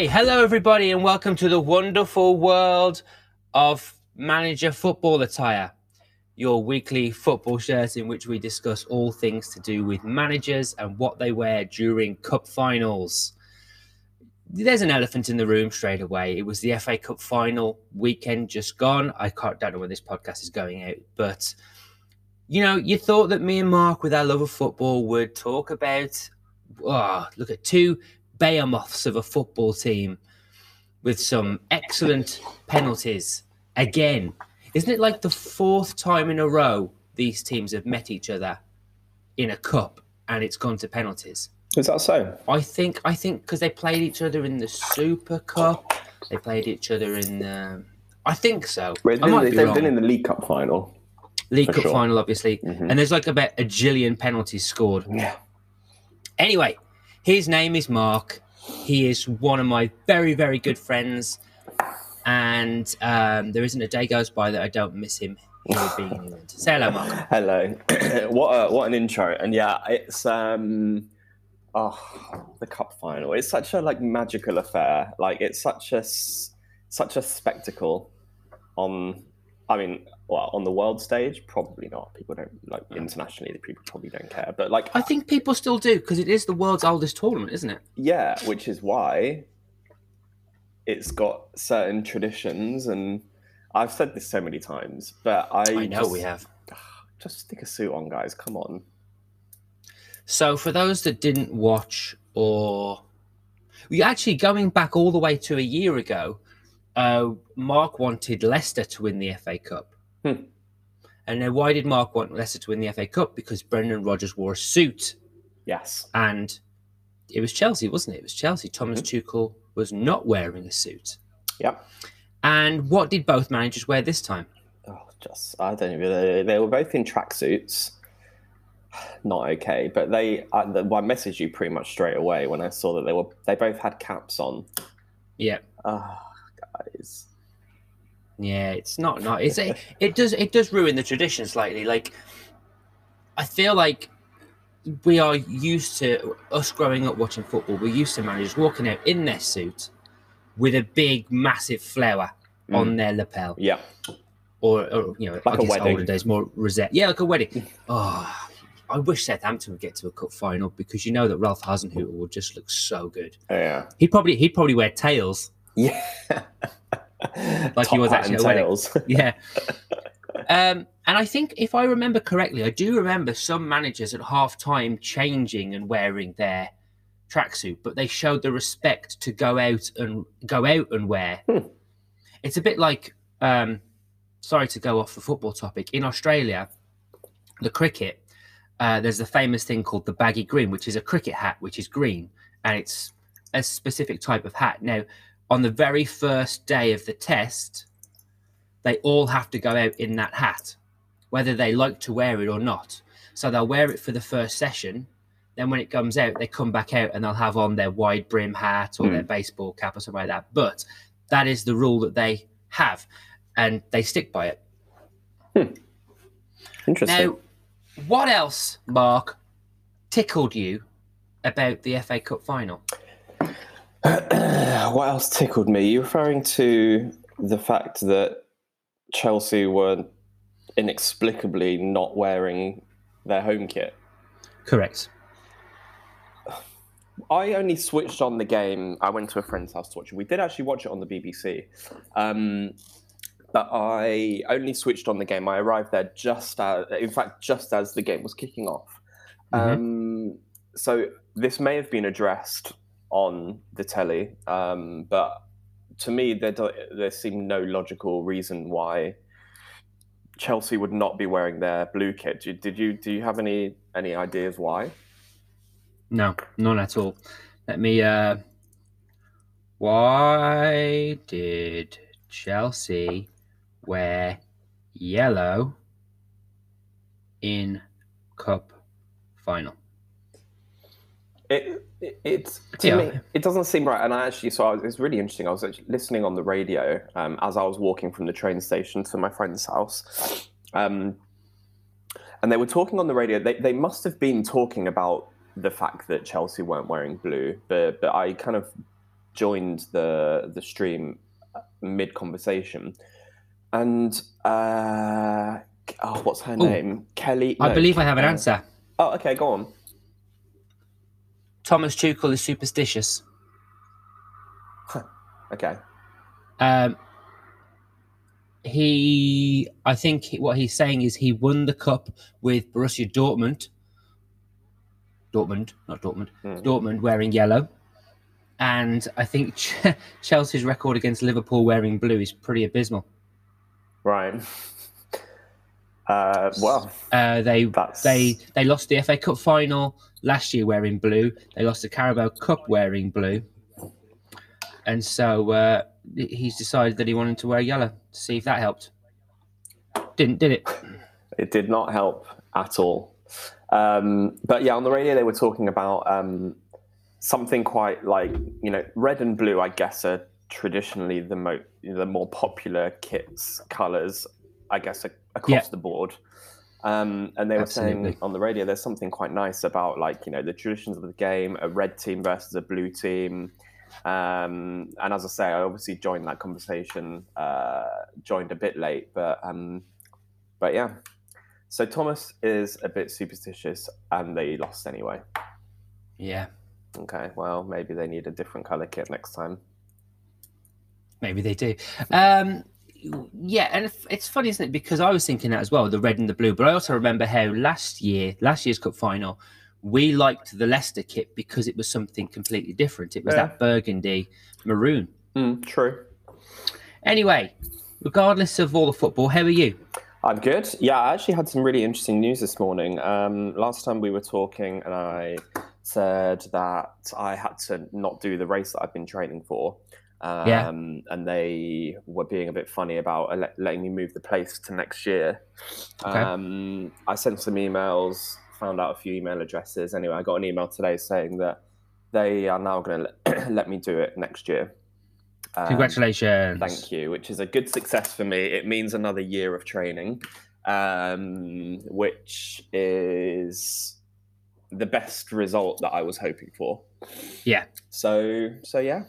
Okay, hello everybody, and welcome to the wonderful world of manager football attire, your weekly football shirt in which we discuss all things to do with managers and what they wear during cup finals. There's an elephant in the room straight away. It was the FA Cup final weekend just gone. I can't, don't know when this podcast is going out, but you know, you thought that me and Mark, with our love of football, would talk about. Oh, look at two behemoths of a football team with some excellent penalties again. Isn't it like the fourth time in a row these teams have met each other in a cup and it's gone to penalties? Is that so? I think I think because they played each other in the Super Cup, they played each other in the. I think so. They've I might been, be they've wrong. been in the League Cup final. League Cup sure. final, obviously, Mhm. and there's like about a jillion penalties scored. Yeah. Anyway, his name is Mark. He is one of my very, very good friends. And um, there isn't a day goes by that I don't miss him being in England. Say hello, Mark. Hello. what a, what an intro. And yeah, it's um oh the cup final. It's such a like magical affair. Like it's such a such a spectacle on I mean, well, on the world stage, probably not. People don't like internationally. The people probably don't care. But like, I think people still do because it is the world's oldest tournament, isn't it? yeah, which is why it's got certain traditions. And I've said this so many times, but I, I know just, we have. Just stick a suit on, guys. Come on. So, for those that didn't watch, or we actually going back all the way to a year ago, uh, Mark wanted Leicester to win the FA Cup. Hmm. And now, why did Mark want Leicester to win the FA Cup? Because Brendan Rodgers wore a suit, Yes. and it was Chelsea, wasn't it? It was Chelsea. Thomas Tuchel was not wearing a suit. Yep. And what did both managers wear this time? Oh, just I don't even. They, they were both in tracksuits. Not okay, but they. I, the, I messaged you pretty much straight away when I saw that they were. They both had caps on. Yeah. Ah, guys. Yeah, it's not not. It's it, it does it does ruin the tradition slightly. Like, I feel like we are used to us growing up watching football. We're used to managers walking out in their suit with a big, massive flower on mm. their lapel, Yeah. or, or you know, Like I a guess wedding. older days more rosette. Yeah, like a wedding. Oh, I wish Southampton would get to a cup final because you know that Ralph Hasenhuttl would just look so good. Yeah. He'd probably he'd probably wear tails. Yeah. Like he was actually tails. yeah. Um, and I think if I remember correctly, I do remember some managers at half time changing and wearing their tracksuit, but they showed the respect to go out and go out and wear. Hmm. It's a bit like, um, sorry to go off the football topic. In Australia, the cricket, uh, there's a famous thing called the baggy green, which is a cricket hat, which is green, and it's a specific type of hat. Now, on the very first day of the test, they all have to go out in that hat, whether they like to wear it or not. So they'll wear it for the first session. Then when it comes out, they come back out and they'll have on their wide brim hat or their hmm. baseball cap or something like that. But that is the rule that they have, and they stick by it. Hmm. Interesting. Now, what else, Mark, tickled you about the FA Cup final? what else tickled me? You're referring to the fact that Chelsea were inexplicably not wearing their home kit. Correct. I only switched on the game. I went to a friend's house to watch it. We did actually watch it on the BBC. Um, but I only switched on the game. I arrived there just as, in fact, just as the game was kicking off. Mhm. Um, so this may have been addressed on the telly, um, but to me, there, there seemed no logical reason why Chelsea would not be wearing their blue kit. Did, did you do you have any any ideas why? No, none at all. Let me. uh Why did Chelsea wear yellow in cup final? It, it it's to Yeah. me it doesn't seem right. And I actually so I was, it's really interesting. I was actually listening on the radio um, as I was walking from the train station to my friend's house, um, and they were talking on the radio. They they must have been talking about the fact that Chelsea weren't wearing blue, but but I kind of joined the the stream mid conversation, and uh, oh, what's her Ooh. name? Kelly. I believe I have an uh, answer. Oh, okay, go on. Thomas Tuchel is superstitious. Okay. Um, he, I think he- what he's saying is he won the cup with Borussia Dortmund. Dortmund, not Dortmund. Hmm. Dortmund wearing yellow. And I think Ch- Chelsea's record against Liverpool wearing blue is pretty abysmal. Right. Uh, well, Uh, they That's- they they lost the FA Cup final last year wearing blue. They lost the Carabao Cup wearing blue, and so uh, he's decided that he wanted to wear yellow to see if that helped. Didn't did it? it did not help at all. Um, but yeah, on the radio they were talking about um, something quite like you know, red and blue. I guess are traditionally the mo- the more popular kits colors. I guess across Yeah. the board. Um, and they were saying on the radio, there's something quite nice about like you know the traditions of the game, a red team versus a blue team. Um, and as I say, I obviously joined that conversation, uh, joined a bit late, but um, but yeah. So Thomas is a bit superstitious, and they lost anyway. Yeah, Okay, well maybe they need a different color kit next time. maybe they do. Um, yeah, and it's- it's funny, isn't it? Because I was thinking that as well, the red and the blue. But I also remember how last year, last year's cup final, we liked the Leicester kit because it was something completely different. It was Yeah. that burgundy maroon. Mm, true. Anyway, regardless of all the football, how are you? I'm good. Yeah, I actually had some really interesting news this morning. Um, last time we were talking, and I said that I had to not do the race that I've been training for. Um, Yeah. And they were being a bit funny about let- letting me move the place to next year. Okay. Um, I sent some emails, found out a few email addresses. Anyway, I got an email today saying that they are now going to let, let me do it next year. Um, Congratulations. Thank you, which is a good success for me. It means another year of training, um, which is the best result that I was hoping for. Yeah. So, so yeah,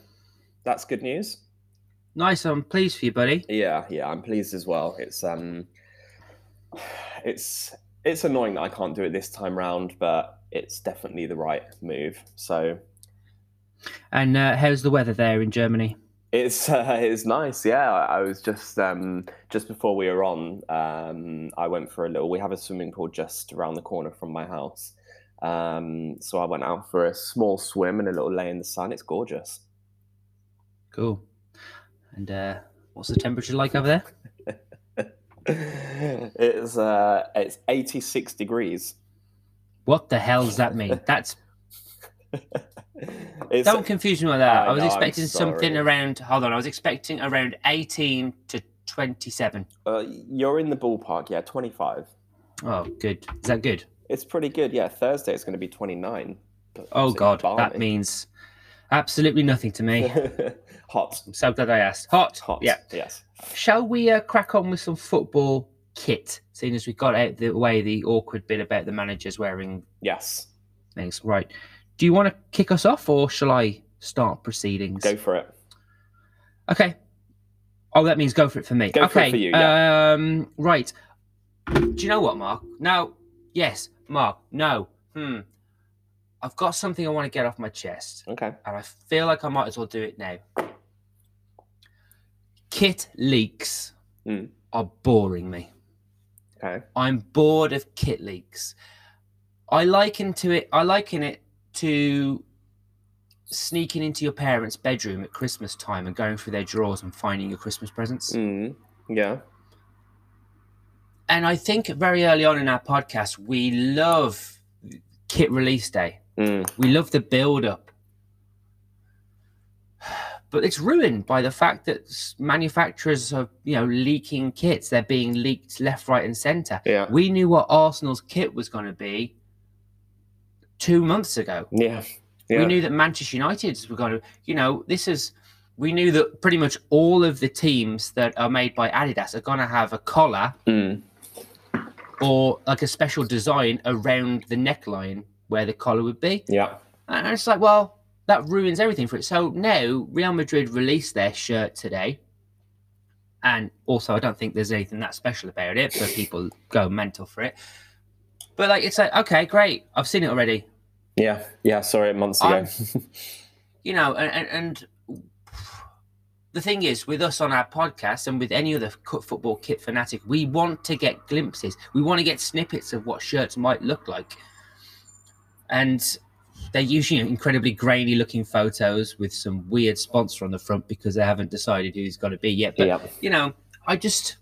that's good news. Nice. I'm pleased for you, buddy. Yeah, yeah, I'm pleased as well. It's um, it's it's annoying that I can't do it this time round, but it's definitely the right move. So And uh, how's the weather there in Germany? It's uh, it's nice, yeah. I was just um, just before we were on, um, I went for a little. We have a swimming pool just around the corner from my house, um, so I went out for a small swim and a little lay in the sun. It's gorgeous. Cool. And uh, what's the temperature like over there? it's uh, it's eighty six degrees. What the hell does that mean? That's It's, don't confuse me with that. I I was know, expecting something around. Hold on, I was expecting around eighteen to twenty-seven. uh, you're in the ballpark, yeah. Twenty five. Oh, good. Is that good? It's pretty good, yeah. Thursday it's going to be twenty nine. Oh God, that means absolutely nothing to me. hot, I'm so glad I asked. Hot. hot. Yeah. Yes. Shall we uh, crack on with some football kit? Seeing as we got out the way the awkward bit about the managers wearing Yes. things. Right. Do you want to kick us off, or shall I start proceedings? Go for it. Okay. Oh, that means go for it for me. Go for okay. it for you, yeah. Um. Right. Do you know what, Mark? No. Yes, Mark. No. Hmm. I've got something I want to get off my chest, Okay. and I feel like I might as well do it now. Kit leaks Hmm. are boring me. Okay. I'm bored of kit leaks. I liken to it. I liken it to sneaking into your parents' bedroom at Christmas time and going through their drawers and finding your Christmas presents. Mm. Yeah. And I think very early on in our podcast, we love kit release day. Mm. We love the build up. But it's ruined by the fact that manufacturers are, you know, leaking kits. They're being leaked left, right, and centre. Yeah. We knew what Arsenal's kit was going to be two months ago. Yeah. We knew that Manchester United's were going to, you know, this is, we knew that pretty much all of the teams that are made by Adidas are going to have a collar Mm. or like a special design around the neckline where the collar would be. Yeah. And it's like, well, that ruins everything for it. So now Real Madrid released their shirt today. And also, I don't think there's anything that special about it, but people go mental for it. But like, it's like, okay, great. I've seen it already. Yeah, yeah. Sorry, months ago. you know, and, and, and the thing is, with us on our podcast and with any other football kit fanatic, we want to get glimpses. We want to get snippets of what shirts might look like. And they're usually incredibly grainy looking photos with some weird sponsor on the front because they haven't decided who's going to be yet. But, Yeah. you know, I just,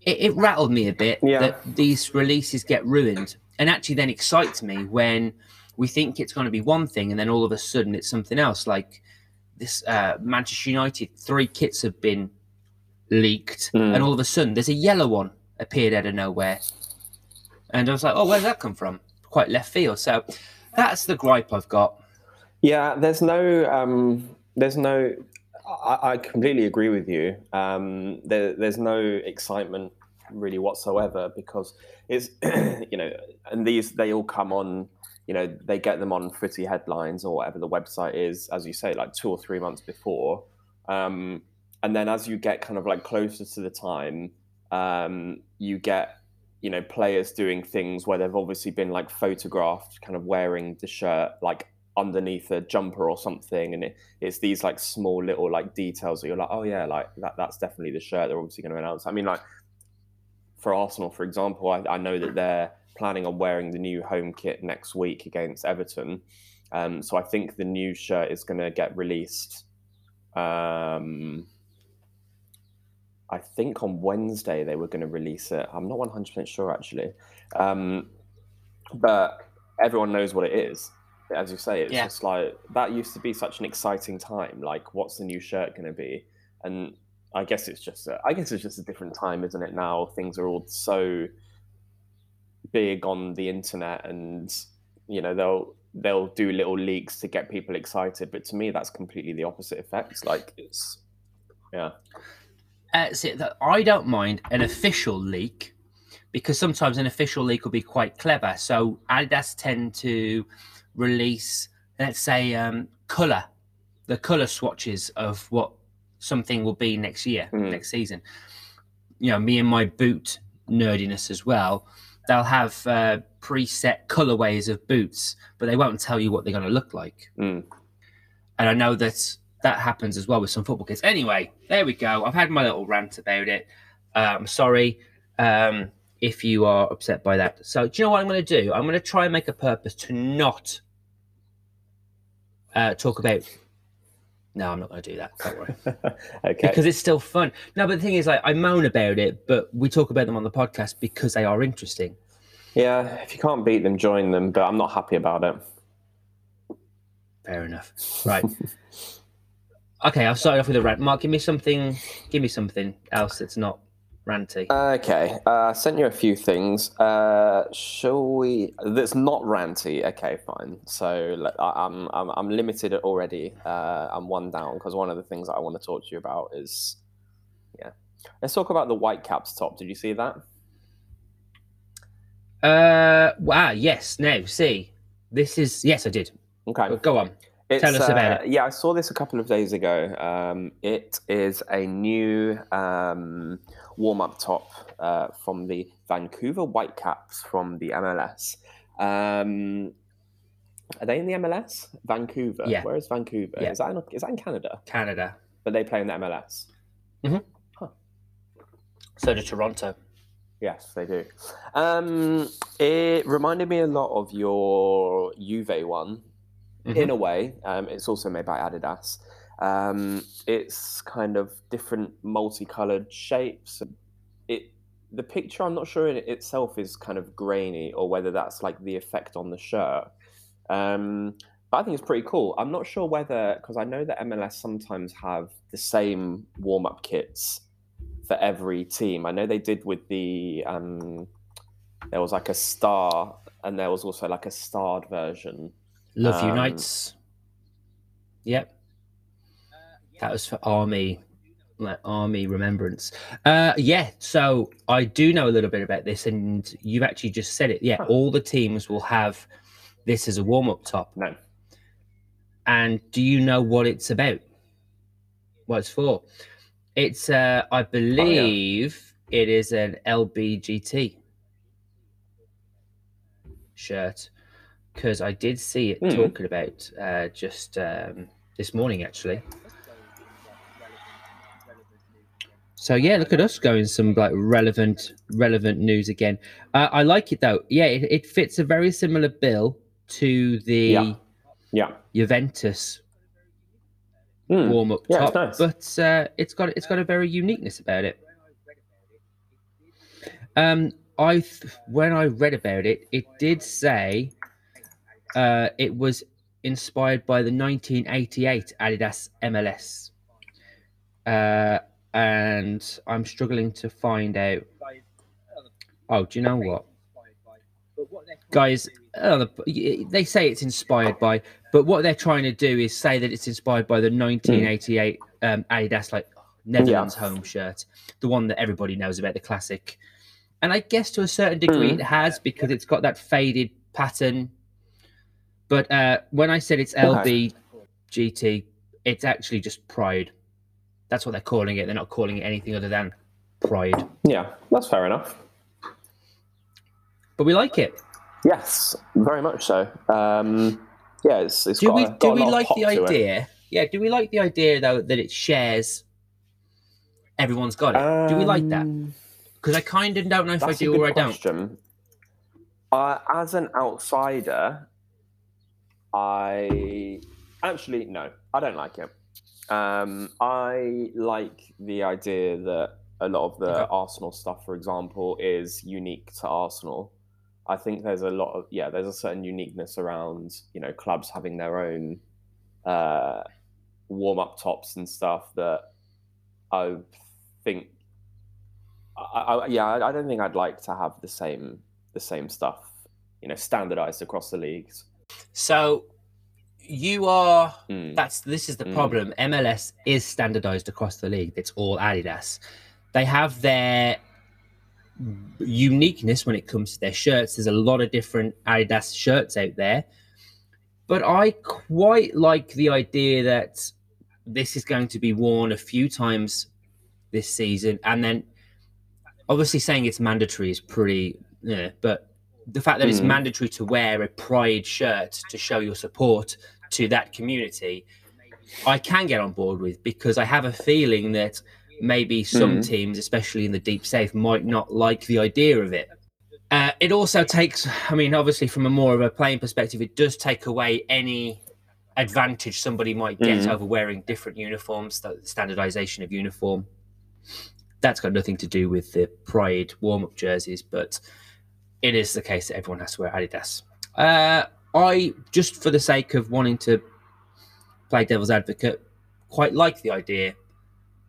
it, it rattled me a bit Yeah. that these releases get ruined and actually then excites me when we think it's going to be one thing and then all of a sudden it's something else. Like this uh, Manchester United, three kits have been leaked Mm. and all of a sudden there's a yellow one appeared out of nowhere. And I was like, oh, where's that come from? Quite left field. So that's the gripe I've got. Yeah, there's no, um, there's no. I, I completely agree with you. Um, there, there's no excitement really whatsoever because it's, you know, and these they all come on. You know, they get them on footy headlines or whatever the website is, as you say, like two or three months before. Um, and then as you get kind of like closer to the time, um, you get you know players doing things where they've obviously been like photographed kind of wearing the shirt like underneath a jumper or something and it, it's these like small little like details that you're like oh yeah like that that's definitely the shirt they're obviously going to announce. I mean like for arsenal for example I, I know that they're planning on wearing the new home kit next week against everton um, so i think the new shirt is going to get released um, I think on Wednesday they were going to release it. I'm not 100% sure actually. Um, but everyone knows what it is. As you say, it's Yeah. just like that used to be such an exciting time. Like, what's the new shirt going to be? And I guess it's just, a, I guess it's just a different time, isn't it? Now things are all so big on the internet, and you know they'll they'll do little leaks to get people excited. But to me, that's completely the opposite effect. Like, it's yeah. Uh, see, that I don't mind an official leak because sometimes an official leak will be quite clever. So Adidas tend to release, let's say, um, color, the color swatches of what something will be next year, Mhm. next season. You know, me and my boot nerdiness as well. They'll have uh, preset colorways of boots, but they won't tell you what they're going to look like. Mm. And I know that that happens as well with some football kids. Anyway, there we go. I've had my little rant about it. I'm sorry um, if you are upset by that. So, do you know what I'm going to do? I'm going to try and make a purpose to not uh, talk about. No, I'm not going to do that. Don't worry. okay. Because it's still fun. No, but the thing is, like, I moan about it, but we talk about them on the podcast because they are interesting. Yeah, if you can't beat them, join them. But I'm not happy about it. Fair enough. Right. okay, I'll start off with a rant. Mark, give me something. Give me something else that's not ranty. Okay, uh, I sent you a few things. Uh, shall we? That's not ranty. Okay, fine. So I- I'm I'm, I'm limited already. Uh, I'm one down because one of the things that I want to talk to you about is, yeah. Let's talk about the Whitecaps top. Did you see that? Uh, wow. Yes. Now, see, this is yes, I did. Okay. But go on. It's, Tell us about uh, Yeah, I saw this a couple of days ago. Um, it is a new um, warm-up top uh, from the Vancouver Whitecaps from the MLS. Um, are they in the MLS? Vancouver. Yeah. Where is Vancouver? Yeah. Is that in, is that in Canada? Canada. But they play in the MLS. Mhm. So to Toronto. Yes, they do. Um, it reminded me a lot of your Juve one Mhm. in a way. Um, it's also made by Adidas. Um, it's kind of different multicolored shapes. It the picture I'm not sure in it itself is kind of grainy or whether that's like the effect on the shirt. Um, but I think it's pretty cool. I'm not sure whether because I know that MLS sometimes have the same warm up kits for every team. I know they did with the um, there was like a star and there was also like a starred version. Love Um, unites. Yep. That was for army, like army remembrance. Uh, yeah. So I do know a little bit about this, and you've actually just said it. Yeah, Huh. all the teams will have this as a warm-up top. No. And do you know what it's about? What it's for? It's, uh, I believe, it is an LBGT shirt because I did see it Hmm. talking about uh, just um, this morning actually. So yeah, look at us going some like relevant relevant news again. Uh, I like it though. Yeah, it, it fits a very similar bill to the Yeah. Yeah. Juventus Hmm. warm up Yeah, top, nice. but uh, it's got it's got a very uniqueness about it. Um, I th- when I read about it, it did say uh, it was inspired by the 1988 Adidas MLS, uh, and I'm struggling to find out. Oh, do you know what, guys? Uh, they say it's inspired by, but what they're trying to do is say that it's inspired by the 1988 um, Adidas like Netherlands home shirt, the one that everybody knows about, the classic. And I guess to a certain degree Mm. it has because it's got that faded pattern. But uh, when I said it's LB GT, it's actually just Pride. That's what they're calling it. They're not calling it anything other than Pride. Yeah, that's fair enough. But we like it. Yes, very much so. Um, yeah, it's, it's Do got we a, do got a we lot like the idea? Yeah, do we like the idea though that it shares everyone's got it? do we like that? Um, Because I kind of don't know if I do or I don't. Uh, as an outsider, I actually no, I don't like it. Um, I like the idea that a lot of the Okay. Arsenal stuff, for example, is unique to Arsenal. I think there's a lot of yeah, there's a certain uniqueness around you know clubs having their own uh, warm up tops and stuff that I think I, I, yeah, I I don't think I'd like to have the same the same stuff, you know, standardized across the leagues. So you are Mm. that's this is the Mm. problem. MLS is standardized across the league. It's all Adidas. They have their uniqueness when it comes to their shirts. There's a lot of different Adidas shirts out there. But I quite like the idea that this is going to be worn a few times this season and then obviously saying it's mandatory is pretty yeah, but the fact that it's Mm. mandatory to wear a pride shirt to show your support to that community, I can get on board with because I have a feeling that maybe some Mm. teams, especially in the deep south, might not like the idea of it. Uh, it also takes, I mean, obviously, from a more of a playing perspective, it does take away any advantage somebody might get Mhm. over wearing different uniforms, the standardization of uniform. That's got nothing to do with the Pride warm up jerseys, but it is the case that everyone has to wear Adidas. Uh, I, just for the sake of wanting to play devil's advocate, quite like the idea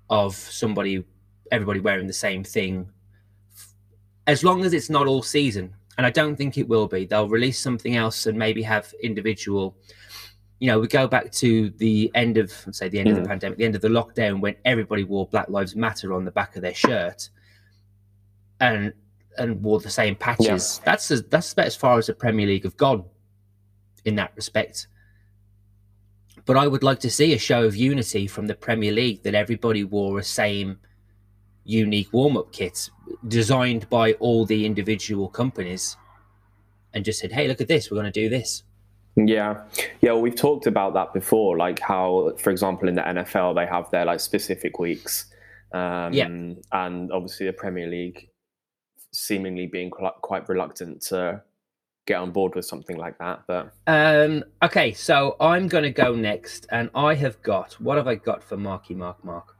of somebody, everybody wearing the same thing, as long as it's not all season. And I don't think it will be. They'll release something else and maybe have individual. You know, we go back to the end of, say, the end of the Mm. pandemic, the end of the lockdown, when everybody wore Black Lives Matter on the back of their shirt, and and wore the same patches. That's as, that's about as far as the Premier League have gone in that respect. But I would like to see a show of unity from the Premier League that everybody wore a same unique warm up kit designed by all the individual companies and just said, hey, look at this, we're going to do this. Yeah, yeah. Well, we've talked about that before, like how, for example, in the NFL they have their like specific weeks, um, Yeah. and obviously the Premier League seemingly being quite reluctant to get on board with something like that. But Um, okay, so I'm going to go next, and I have got what have I got for Marky Mark Mark?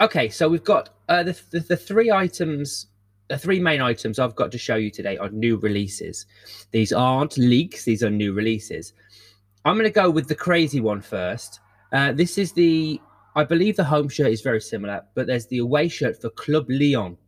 Okay, so we've got uh, the, the the three items, the three main items I've got to show you today are new releases. These aren't leaks; these are new releases. I'm going to go with the crazy one first. Uh, this is the, I believe the home shirt is very similar, but there's the away shirt for Club León.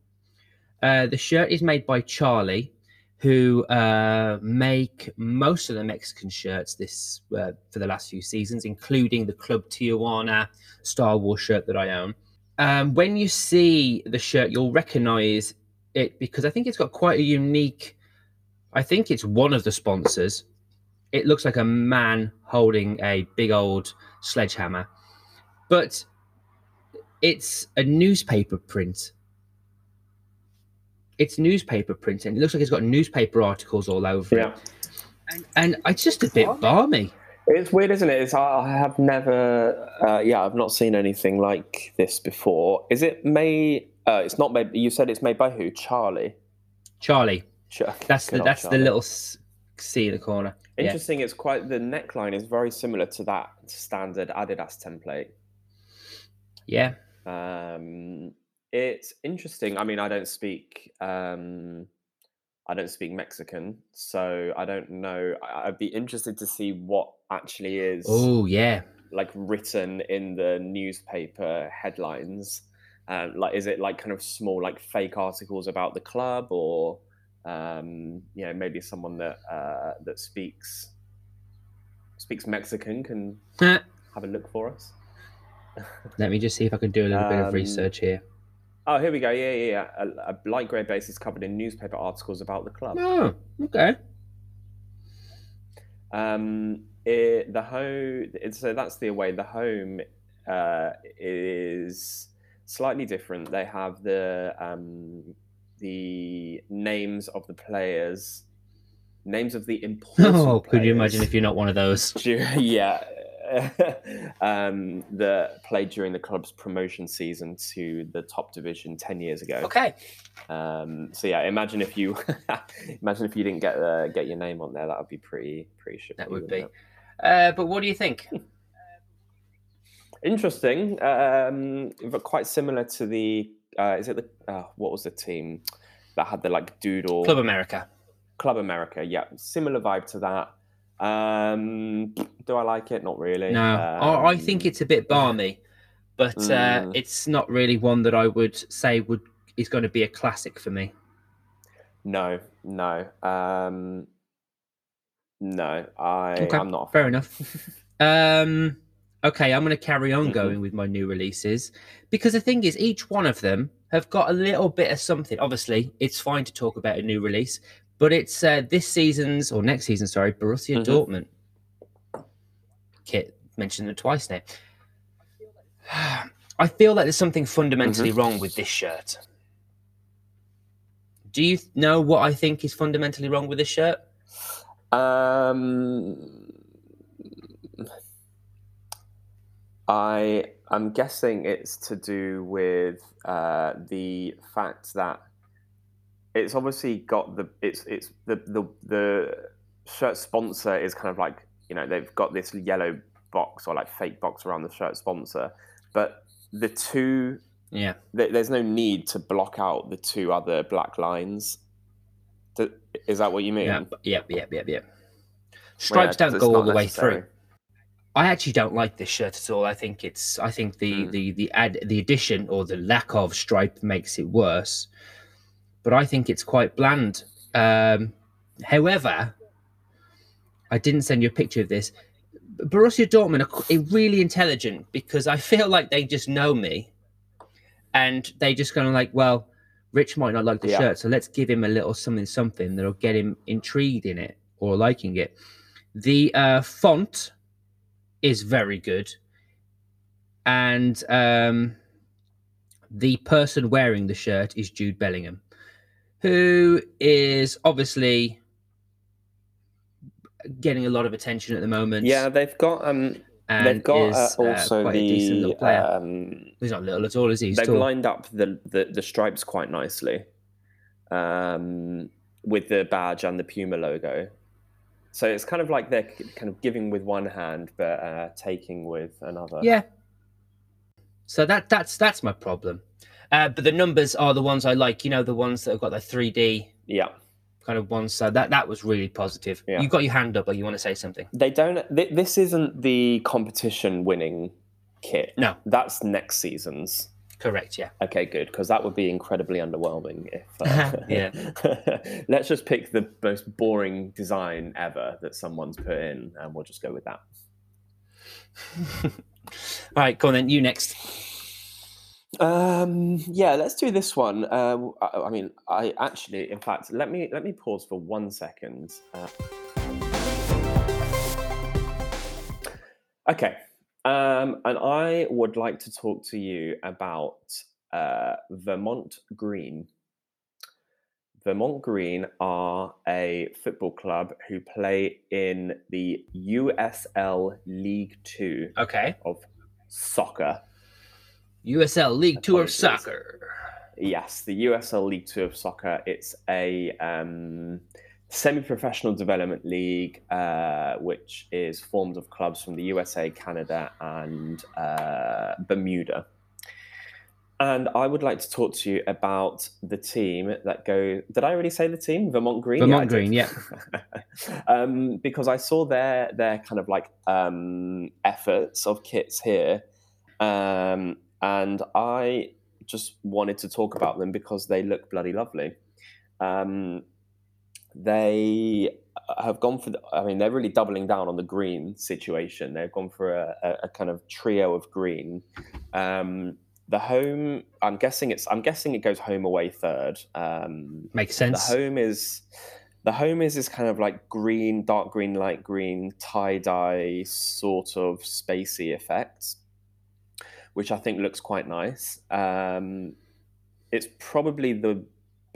Uh, the shirt is made by Charly, who uh, make most of the Mexican shirts this uh, for the last few seasons, including the Club Tijuana Star Wars shirt that I own. Um, when you see the shirt, you'll recognize it because I think it's got quite a unique. I think it's one of the sponsors it looks like a man holding a big old sledgehammer, but it's a newspaper print. It's newspaper printing. it looks like it's got newspaper articles all over Yeah. it. And, and it's just a bit balmy. It's weird, isn't it? It's, I I have never, uh, yeah, I've not seen anything like this before. Is it made? Uh, it's not made. You said it's made by who? Charly. Charly, Sure. that's the Good old that's the little C in the corner. Yeah. Interesting. It's quite the neckline is very similar to that standard Adidas template. Yeah. Um, it's interesting. I mean, I don't speak. Um, I don't speak Mexican, so I don't know. I'd be interested to see what actually is Oh yeah. like written in the newspaper headlines. Um, like, is it like kind of small, like fake articles about the club, or um, you know, maybe someone that uh, that speaks speaks Mexican can have a look for us. Let me just see if I can do a little bit of Um, research here. Oh, here we go. Yeah, yeah, yeah. A, a light grey base is covered in newspaper articles about the club. Oh, okay. Um, it, the home. So that's the away. The home uh, is slightly different. They have the um, the names of the players, names of the important. Oh, could you imagine if you're not one of those? Yeah. um, that played during the club's promotion season to the top division 10 years ago. Okay. Um, so yeah, imagine if you imagine if you didn't get uh, get your name on there. That would be pretty pretty shitty. That would be. Uh, but what do you think? interesting. Um, but quite similar to the. Uh, is it the uh, what was the team that had the like doodle Club America. Club America? Yeah, similar vibe to that. Um, do I like it? Not really. No, I, I think Um, it's a bit balmy, but uh, Mm. it's not really one that I would say would is going to be a classic for me. no, no, um, no. I Okay, I'm not. Fair enough. Um, okay, I'm going to carry on Mhm. going with my new releases because the thing is, each one of them have got a little bit of something. Obviously, it's fine to talk about a new release, but it's uh, this season's or next season, sorry, Borussia Mhm. Dortmund kit. Mentioned it twice now. I feel like there's something fundamentally Mm-hmm. wrong with this shirt. Do you know what I think is fundamentally wrong with this shirt? Um, I I'm guessing it's to do with uh, the fact that it's obviously got the it's it's the the the shirt sponsor is kind of like you know they've got this yellow box or like fake box around the shirt sponsor, but the two Yeah. th- there's no need to block out the two other black lines. Th- Is that what you mean? Yeah, yep, yep, yep, yep. Well, Stripes yeah, don't go all the way through. I actually don't like this shirt at all. I think it's I think the Mm. the the ad the addition or the lack of stripe makes it worse. But I think it's quite bland. Um, however, I didn't send you a picture of this. Borussia Dortmund are really intelligent because I feel like they just know me, and they just kind of like, well, Rich might not like the Yeah. shirt, so let's give him a little something, something that'll get him intrigued in it or liking it. The uh, font is very good, and um, the person wearing the shirt is Jude Bellingham, who is obviously getting a lot of attention at the moment. Yeah, they've got um, and they've got is, uh, uh, also decent the little player. um, He's not little at all, is he? He's they've tall. lined up the, the the stripes quite nicely, um, with the badge and the Puma logo. So it's kind of like they're kind of giving with one hand, but uh, taking with another. Yeah. So that that's that's my problem. Uh, but the numbers are the ones I like. You know, the ones that have got the three D yeah. kind of ones. So that that was really positive. Yeah. You got your hand up, or you want to say something? They don't. Th- this isn't the competition winning kit. No. that's next season's. Correct. Yeah. Okay, good, because that would be incredibly underwhelming if. Uh, Yeah. Let's just pick the most boring design ever that someone's put in, and we'll just go with that. All right, go on then. You next. Um, yeah, let's do this one. Uh, I, I mean, I actually, in fact, let me let me pause for one second. Uh, Okay. Um, and I would like to talk to you about uh, Vermont Green. Vermont Green are a football club who play in the USL League Two Okay. of soccer. USL League Two of Soccer. Yes, the USL League Two of soccer. It's a um, semi-professional development league, uh, which is formed of clubs from the USA, Canada, and uh, Bermuda. And I would like to talk to you about the team that go. Did I already say the team? Vermont Green. Vermont did. Green, yeah. um, because I saw their their kind of like um, efforts of kits here, um, and I just wanted to talk about them because they look bloody lovely. Um, they have gone for. The, I mean, they're really doubling down on the green situation. They've gone for a, a, a kind of trio of green. Um, the home, I'm guessing it's. I'm guessing it goes home away third. Um, Makes the home is the home is this kind of like green, dark green, light green, tie dye sort of spacey effect, which I think looks quite nice. Um, it's probably the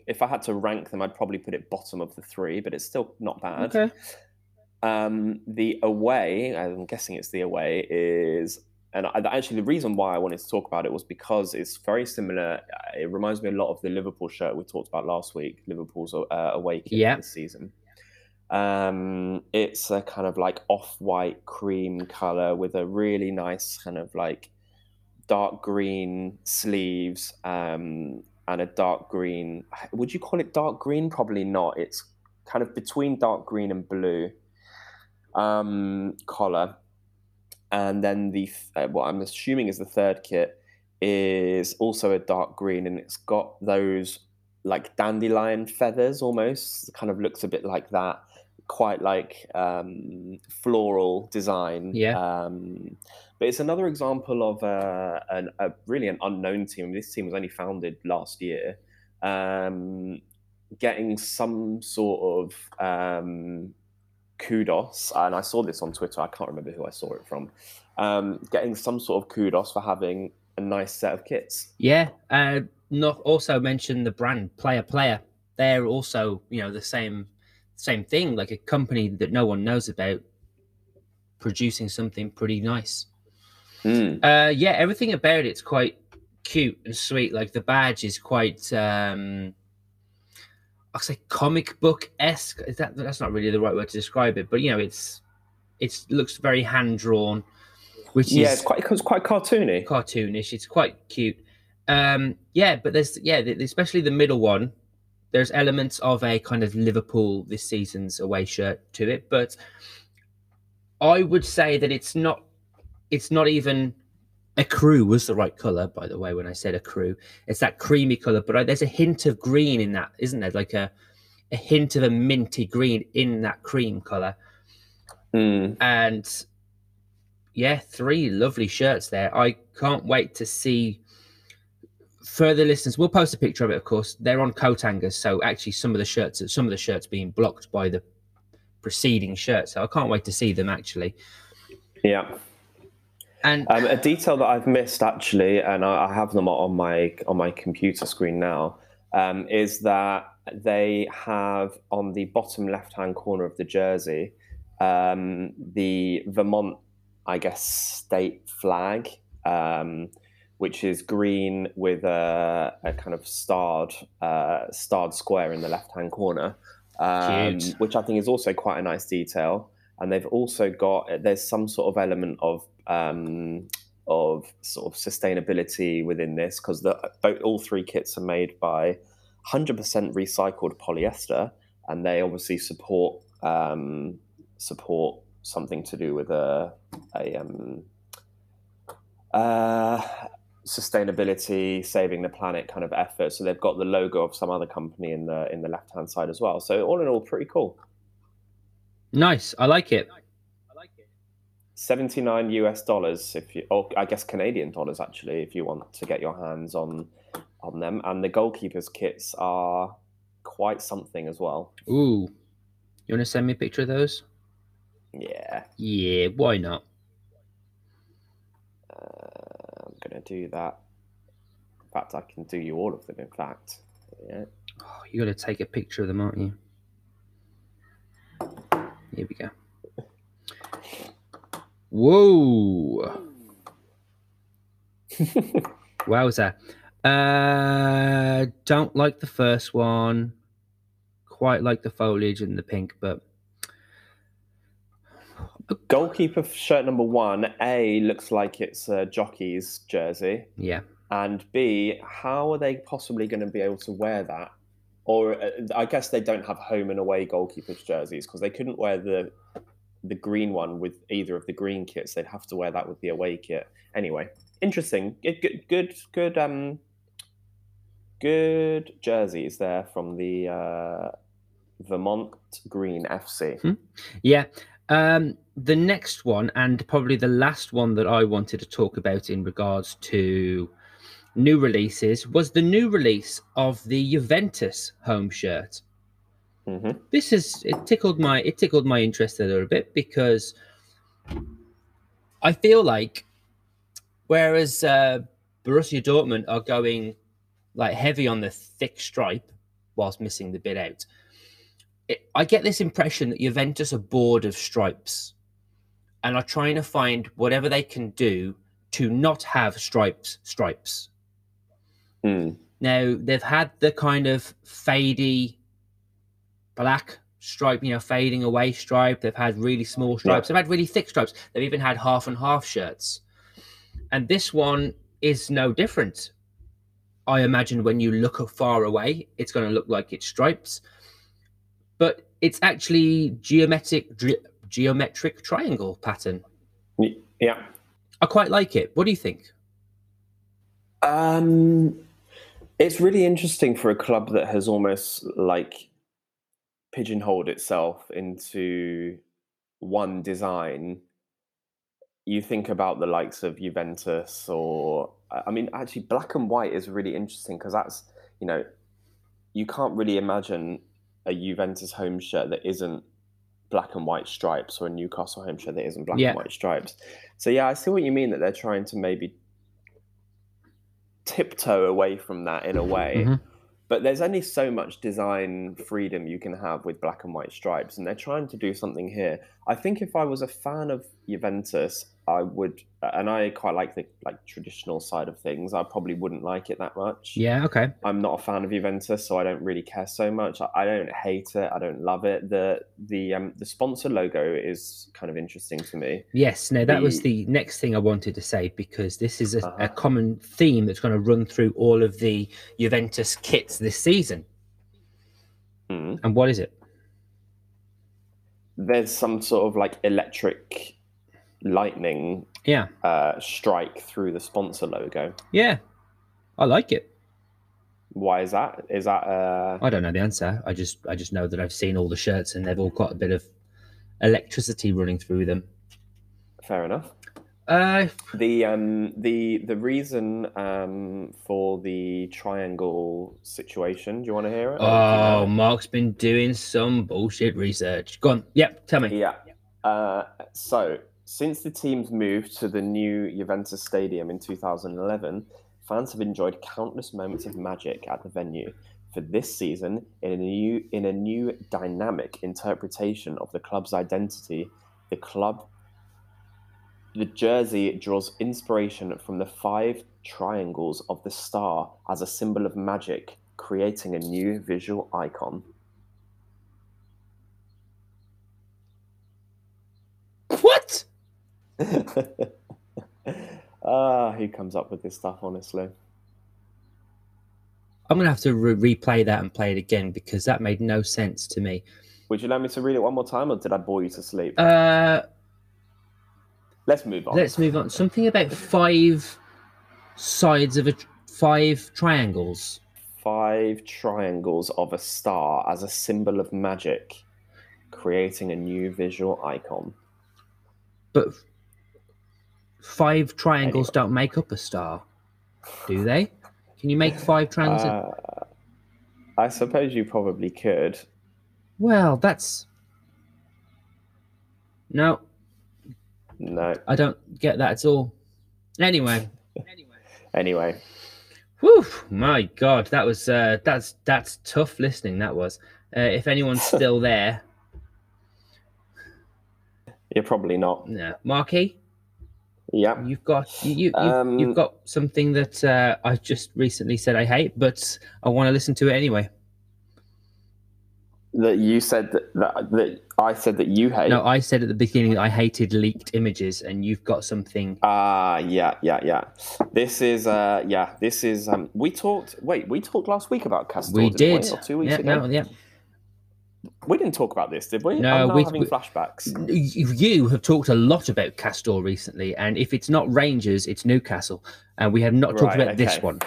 if I had to rank them, I'd probably put it bottom of the three, but it's still not bad. Okay. Um, the away, I'm guessing it's the away, is and I, actually the reason why I wanted to talk about it was because it's very similar. uh, It reminds me a lot of the Liverpool shirt we talked about last week, Liverpool's uh, away kit Yeah. this season. Um, it's a kind of like off-white cream color with a really nice kind of like dark green sleeves um, and a dark green. Would you call it dark green? Probably not. It's kind of between dark green and blue um, collar. And then the uh, what I'm assuming is the third kit is also a dark green, and it's got those like dandelion feathers almost. Kind of looks a bit like that. Quite like um, floral design. Yeah. Um, but it's another example of uh, an, a really an unknown team. This team was only founded last year. Um, getting some sort of um, kudos, and I saw this on Twitter. I can't remember who I saw it from. Um, getting some sort of kudos for having a nice set of kits. Yeah. Uh, not also mention the brand Playeur Playeur. They're also you know the same same thing, like a company that no one knows about, producing something pretty nice. Mm. Uh, yeah, everything about it's quite cute and sweet. Like the badge is quite, um, I'll say comic book esque. Is that that's not really the right word to describe it, but you know, it's it looks very hand drawn, which Yeah, is it's quite it's quite cartoony. cartoonish. It's quite cute. Um, yeah, but there's yeah, the, especially the middle one. There's elements of a kind of Liverpool this season's away shirt to it, but I would say that it's not. It's not even a crew was the right color, by the way. When I said a crew, it's that creamy color, but I, there's a hint of green in that, isn't there? Like a a hint of a minty green in that cream color Mm. and yeah, three lovely shirts there. I can't wait to see further listeners. We'll post a picture of it, of course. They're on coat hangers, so actually some of the shirts, some of the shirts being blocked by the preceding shirt. So I can't wait to see them actually. Yeah. And Um, a detail that I've missed actually, and I, I have them on my on my computer screen now, um, is that they have on the bottom left hand corner of the jersey um, the Vermont, I guess, state flag, um, which is green with a, a kind of starred uh, starred square in the left hand corner, um, which I think is also quite a nice detail. And they've also got there's some sort of element of um, of sort of sustainability within this because all three kits are made by 100% recycled polyester, and they obviously support um, support something to do with a a um, uh, sustainability, saving the planet kind of effort. So they've got the logo of some other company in the in the left hand side as well. So all in all, pretty cool. nice, I like it. I like it. 79 US dollars if you or I guess Canadian dollars actually if you want to get your hands on on them and the goalkeepers kits are quite something as well. Ooh, you want to send me a picture of those? Yeah. Yeah, why not? Uh, I'm gonna do that. In fact, I can do you all of them. In fact, yeah. Oh, you got to take a picture of them, aren't you? Here we go. Whoa! Wowza. Uh, don't like the first one. Quite like the foliage and the pink, but Goalkeeper shirt number one. A looks like it's a jockey's jersey, yeah. and B, how are they possibly going to be able to wear that? Or uh, I guess they don't have home and away goalkeepers jerseys because they couldn't wear the the green one with either of the green kits. They'd have to wear that with the away kit. Anyway, interesting. Good, good, good, good. Um, good jerseys there from the uh, Vermont Green FC. Yeah. Um, the next one, and probably the last one that I wanted to talk about in regards to new releases, was the new release of the Juventus home shirt. hmm This is it tickled my it tickled my interest a little bit because I feel like whereas uh, Borussia Dortmund are going like heavy on the thick stripe whilst missing the bit out. It, I get this impression that Juventus are bored of stripes and are trying to find whatever they can do to not have stripes stripes. Mm. Now they've had the kind of fadey black stripe, you know, fading away stripe. They've had really small stripes. They've had really thick stripes. They've even had half and half shirts. And this one is no different. I imagine when you look far away, it's going to look like it's stripes, but it's actually geometric dri- geometric triangle pattern. Yeah. I quite like it. What do you think? Um, it's really interesting for a club that has almost like pigeonholed itself into one design. You think about the likes of Juventus, or I mean, actually, black and white is really interesting because that's you know, you can't really imagine a Juventus home shirt that isn't black and white stripes, or a Newcastle home shirt that isn't black Yeah. and white stripes. So yeah, I see what you mean that they're trying to maybe tiptoe away from that in a way. Mhm. But there's only so much design freedom you can have with black and white stripes, and they're trying to do something here. I think if I was a fan of Juventus, I would, and I quite like the like traditional side of things. I probably wouldn't like it that much. Yeah, okay. I'm not a fan of Juventus, so I don't really care so much. I, I don't hate it. I don't love it. the the um, The sponsor logo is kind of interesting to me. Yes, no, that was The- the next thing I wanted to say because this is a, a Uh-huh. common theme that's going to run through all of the Juventus kits this season. Mm. And what is it? There's some sort of like electric lightning Yeah, uh, strike through the sponsor logo. yeah, I like it. Why is that? Is that uh I don't know the answer. I just, I just know that I've seen all the shirts and they've all got a bit of electricity running through them. fair enough? Uh, The um the the reason um for the triangle situation. Do you want to hear it? Or you know oh? Mark's been doing some bullshit research. Go on. Yep, tell me. Yeah. Uh, so, since the team's moved to the new Juventus Stadium in 2011, fans have enjoyed countless moments of magic at the venue. For this season, in a new in a new dynamic interpretation of the club's identity, the club the jersey draws inspiration from the five triangles of the star as a symbol of magic, creating a new visual icon. What? Ah, who comes up with this stuff, honestly? I'm gonna have to re- replay that and play it again because that made no sense to me. Would you like me to read it one more time, or did I bore you to sleep? Uh, Let's move on. let's move on. Something about five sides of a five triangles. Five triangles of a star as a symbol of magic, creating a new visual icon. But five triangles Anyway. don't make up a star, do they? Can you make five triangles? Uh, I suppose you probably could. well, that's no, No. I don't get that at all. Anyway, Anyway, anyway. whew, my God, that was uh, that's that's tough listening. That was. Uh, if anyone's still there, you're probably not. no, Marky, Yeah. you've got you, you you've, Um, you've got something that uh, I just recently said I hate, but I want to listen to it anyway. That you said that, that, that I said that you hate. No, I said at the beginning that I hated leaked images, and you've got something. Ah, yeah, yeah, yeah. This is, uh, yeah, this is. Um, we talked. Wait, we talked last week about Castore. we didn't did. We, or two weeks yeah, ago. no, yeah. We didn't talk about this, did we? No, we- having flashbacks. You have talked a lot about Castore recently, and if it's not Rangers, it's Newcastle, and we have not talked Right, about this one.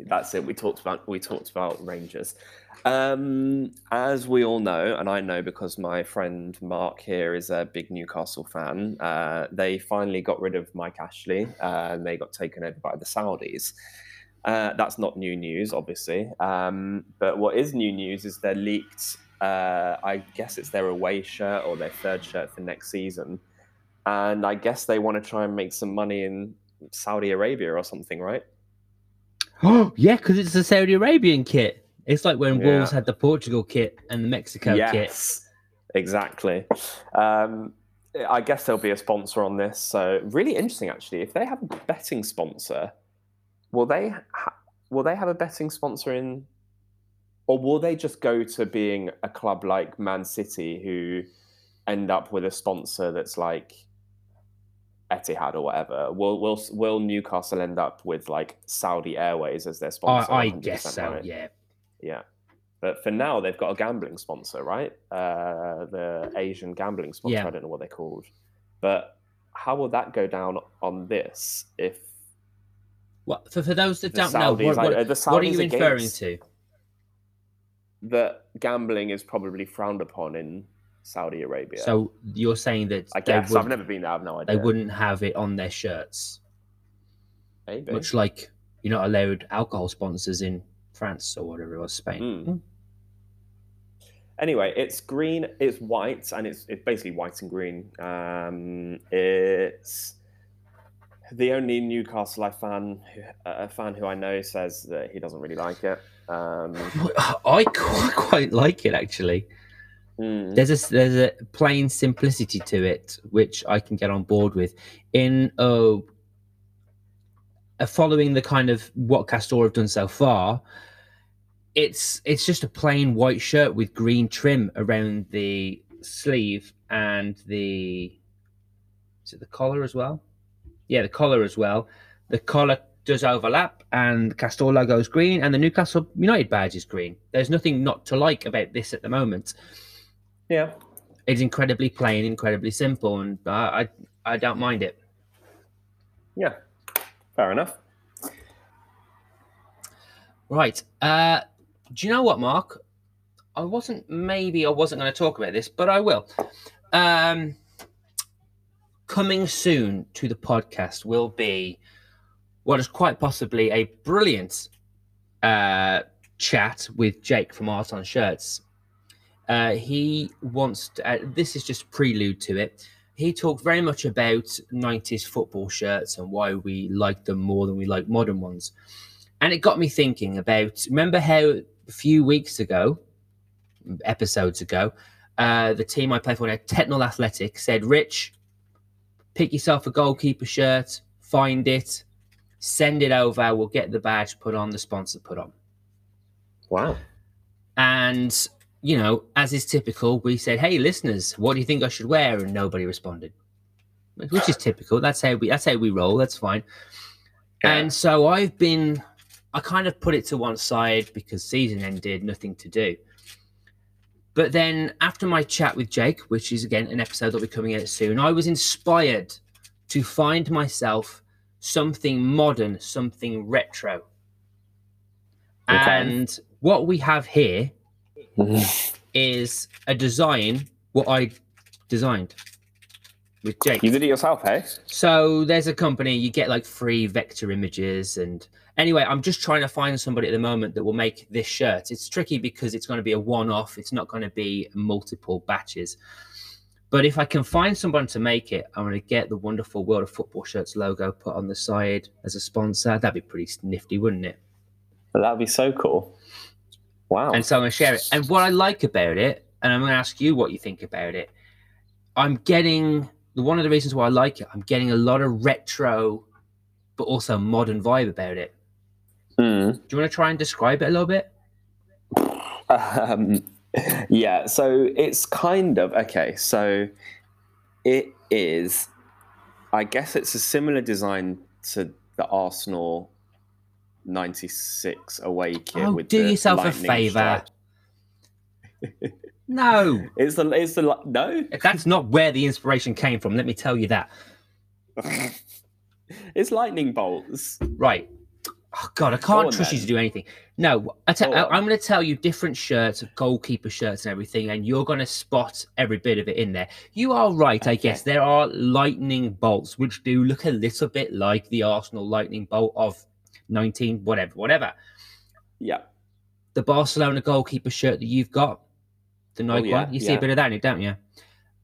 That's it. We talked about we talked about Rangers. Um, as we all know, and I know because my friend Mark here is a big Newcastle fan. Uh, they finally got rid of Mike Ashley, uh, and they got taken over by the Saudis. Uh, that's not new news, obviously. Um, but what is new news is they're leaked. Uh, I guess it's their away shirt or their third shirt for next season, and I guess they want to try and make some money in Saudi Arabia or something, right? Oh, yeah, because it's the Saudi Arabian kit. It's like when Yeah. Wolves had the Portugal kit and the Mexico kit. yes, exactly. Um, I guess there'll be a sponsor on this. So really interesting, actually. If they have a betting sponsor, will they ha- will they have a betting sponsor in, or will they just go to being a club like Man City who end up with a sponsor that's like Etihad or whatever? Will will will Newcastle end up with like Saudi Airways as their sponsor? I 100% guess so. right? Yeah. Yeah. But for now, they've got a gambling sponsor, right? Uh, the Asian gambling sponsor. Yeah. I don't know what they're called. But how will that go down on this if What for, for those that don't know, what, what, what are you Saudis inferring to? that gambling is probably frowned upon in Saudi Arabia? So you're saying that i guess i've never been there. I have no idea. they wouldn't have it on their shirts, Maybe. much like you're not allowed alcohol sponsors in France or whatever it was, Spain. Mm. Anyway, it's green, it's white, and it's it's basically white and green. Um, it's the only Newcastle I fan a fan who I know says that he doesn't really like it. Um, I quite, quite like it actually. mm, There's a there's a plain simplicity to it which I can get on board with. In uh, uh, following the kind of what Castore have done so far, it's it's just a plain white shirt with green trim around the sleeve and the is it the collar as well? Yeah, the collar as well. The collar does overlap, and the Castore logo is green, and the Newcastle United badge is green. There's nothing not to like about this at the moment. yeah, It's incredibly plain, incredibly simple, and I I, I don't mind it. yeah, fair enough. Right. Uh, do you know what, Mark? I wasn't. Maybe I wasn't going to talk about this, but I will. Um, coming soon to the podcast will be what is quite possibly a brilliant uh, chat with Jake from Art on Shirts. Uh, he wants to, uh, this is just prelude to it. He talked very much about 90s football shirts and why we like them more than we like modern ones. And it got me thinking about remember how a few weeks ago, episodes ago, uh, the team I play for now, Tetnall Athletic, said, Rich, pick yourself a goalkeeper shirt, find it, send it over. We'll get the badge put on, the sponsor put on. Wow. And, you know, as is typical, we said, Hey, listeners, what do you think I should wear? And nobody responded. Which is typical. That's how we that's how we roll. That's fine. And so I've been I kind of put it to one side because season ended, nothing to do. But then after my chat with Jake, which is again an episode that'll be coming out soon, I was inspired to find myself something modern, something retro. Okay. And what we have here is a design what I designed with Jake. you did it yourself, hey? So there's a company you get like free vector images and anyway, I'm just trying to find somebody at the moment that will make this shirt. It's tricky because it's going to be a one-off. It's not going to be multiple batches. But if I can find someone to make it, I'm going to get the wonderful World of Football Shirts logo put on the side as a sponsor. That'd be pretty nifty, wouldn't it? That'd be so cool. Wow. And so I'm going to share it. And what I like about it, and I'm going to ask you what you think about it, I'm getting one of the reasons why I like it, I'm getting a lot of retro, but also modern vibe about it. Mm. Do you want to try and describe it a little bit? Um, yeah, so it's kind of okay. So it is, I guess it's a similar design to the Arsenal 96 away kit. Oh, with do yourself a favour. No, It's the, it's the, no? that's not where the inspiration came from. Let me tell you that. it's lightning bolts. Right. Oh God, I can't on trust you to do anything. No, I te- Go I- on. I'm going to tell you different shirts, goalkeeper shirts, and everything, and you're going to spot every bit of it in there. You are right, I guess. There are lightning bolts which do look a little bit like the Arsenal lightning bolt of 19, whatever, whatever. Yeah. The Barcelona goalkeeper shirt that you've got, the Nike Oh, yeah, one, you see a bit of that in it, don't you?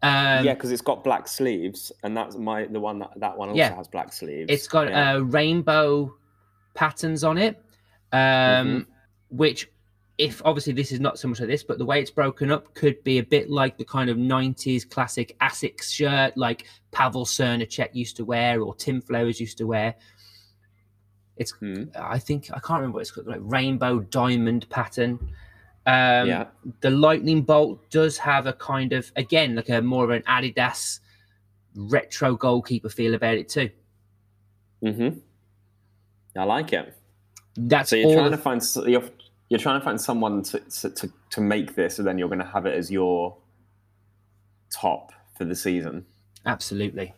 Um, yeah, because it's got black sleeves, and that's my the one that that one also Yeah. has black sleeves. It's got yeah. uh, rainbow patterns on it, um, Mm-hmm. which, if obviously this is not so much like this, but the way it's broken up could be a bit like the kind of 90s classic Asics shirt like Pavel Srníček used to wear or Tim Flowers used to wear. It's, Hmm. I think, I can't remember what it's called, like rainbow diamond pattern. Um, yeah. the lightning bolt does have a kind of again like a more of an adidas retro goalkeeper feel about it too Mm-hmm. I like it. that's So you're trying the- to find you're you're trying to find someone to to, to, to make this, and then you're going to have it as your top for the season. absolutely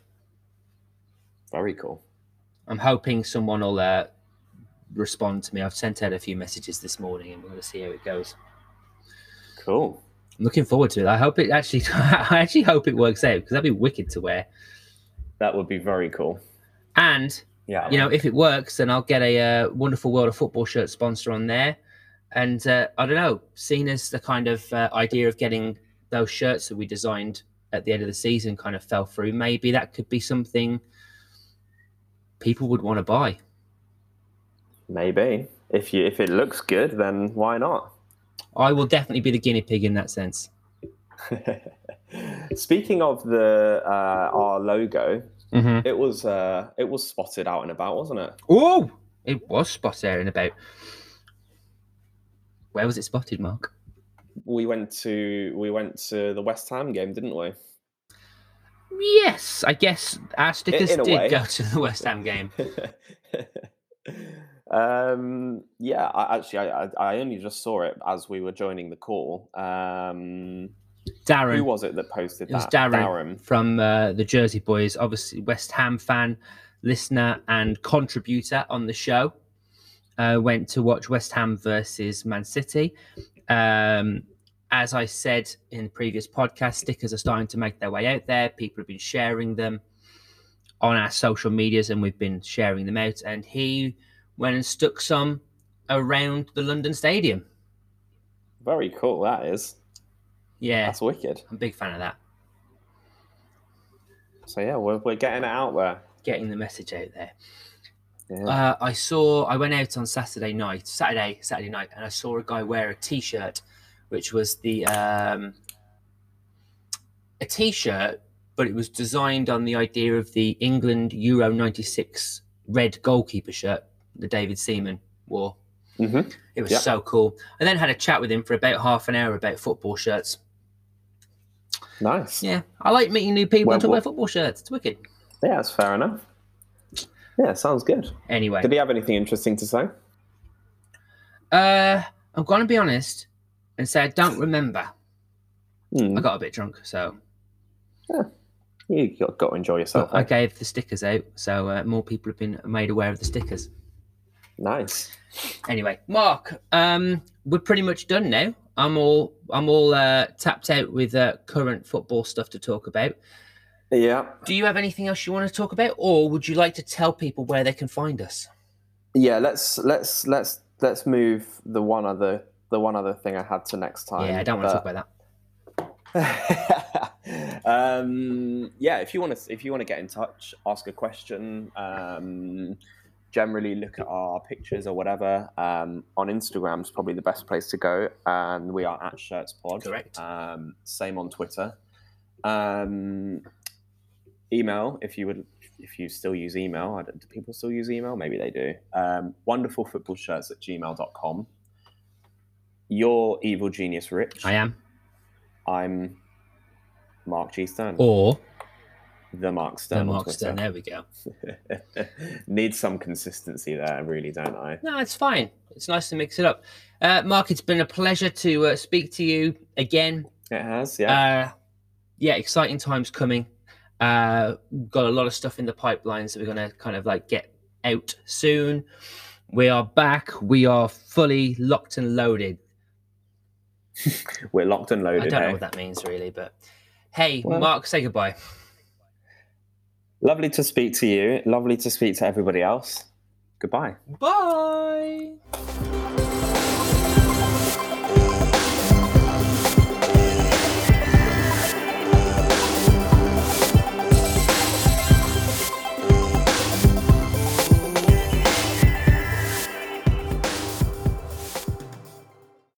Very cool. i'm hoping someone will uh, respond to me i've sent out a few messages this morning and we're going to see how it goes Cool. i'm looking forward to it i hope it actually i actually hope it works out because that'd be wicked to wear That would be very cool. and Yeah. you know, if it works, then I'll get a uh, wonderful World of Football shirt sponsor on there. And uh, I don't know, seen as the kind of uh, idea of getting those shirts that we designed at the end of the season kind of fell through, maybe that could be something people would want to buy. maybe if you if it looks good, then why not? I will definitely be the guinea pig in that sense. Speaking of the uh, our logo, Mm-hmm. it was uh, it was spotted out and about, wasn't it? Oh, it was spotted out and about. Where was it spotted, Mark? We went to we went to the West Ham game, didn't we? Yes, I guess our stickers in a did way. go to the West Ham game. um, yeah, I, actually, I, I I only just saw it as we were joining the call. Um, Darren. who was it that posted It was that? Darren, from uh, the Jersey Boys, obviously West Ham fan, listener, and contributor on the show. Uh, went to watch West Ham versus Man City. Um, as I said in previous podcast, stickers are starting to make their way out there. People have been sharing them on our social medias, and we've been sharing them out. And he went and stuck some around the London Stadium. Very cool. That is. Yeah, That's wicked. I'm a big fan of that. So yeah, we're we're getting it out there. Getting the message out there. Yeah. Uh, I saw. I went out on Saturday night, Saturday, Saturday night, and I saw a guy wear a T-shirt, which was the um, a T-shirt, but it was designed on the idea of the England Euro '96 red goalkeeper shirt that David Seaman wore. Mhm. It was so cool. I then had a chat with him for about half an hour about football shirts. Nice. Yeah. I like meeting new people Well, to wear football shirts. It's wicked. Yeah, that's fair enough. Yeah, sounds good. Anyway, Did he have anything interesting to say? uh, I'm to be honest and say I don't remember. Hmm. I got a bit drunk, so yeah, You got, got to enjoy yourself. I eh? gave the stickers out, so uh, more people have been made aware of the stickers. Nice. Anyway, Mark, um, we're pretty much done now. I'm all I'm all uh, tapped out with uh, current football stuff to talk about. Yeah. Do you have anything else you want to talk about, or would you like to tell people where they can find us? Yeah. Let's let's let's let's move the one other the one other thing I had to next time. yeah, I don't want to talk about that. um, yeah, if you want to, if you want to get in touch, ask a question. Um, generally, look at our pictures or whatever. Um, on Instagram is probably the best place to go, and we are at Shirts Pod. Correct. Um, same on Twitter. Um, email if you would if you still use email. I don't, do people still use email? Maybe they do. Um, wonderfulfootballshirts at gmail.com. You're Evil Genius Rich. I am. I'm Mark G. Stone. Or the Mark Stern. the Mark. Stone. There we go. Need some consistency there, really, don't I? No, it's fine. It's nice to mix it up. Uh, Mark, it's been a pleasure to uh, speak to you again. It has, yeah. Uh, yeah, exciting times coming. Uh, got a lot of stuff in the pipeline, so we're going to kind of like get out soon. We are back. We are fully locked and loaded. We're locked and loaded. I don't know what that means really, but hey, Well- Mark, say goodbye. Lovely to speak to you. Lovely to speak to everybody else. Goodbye. Bye.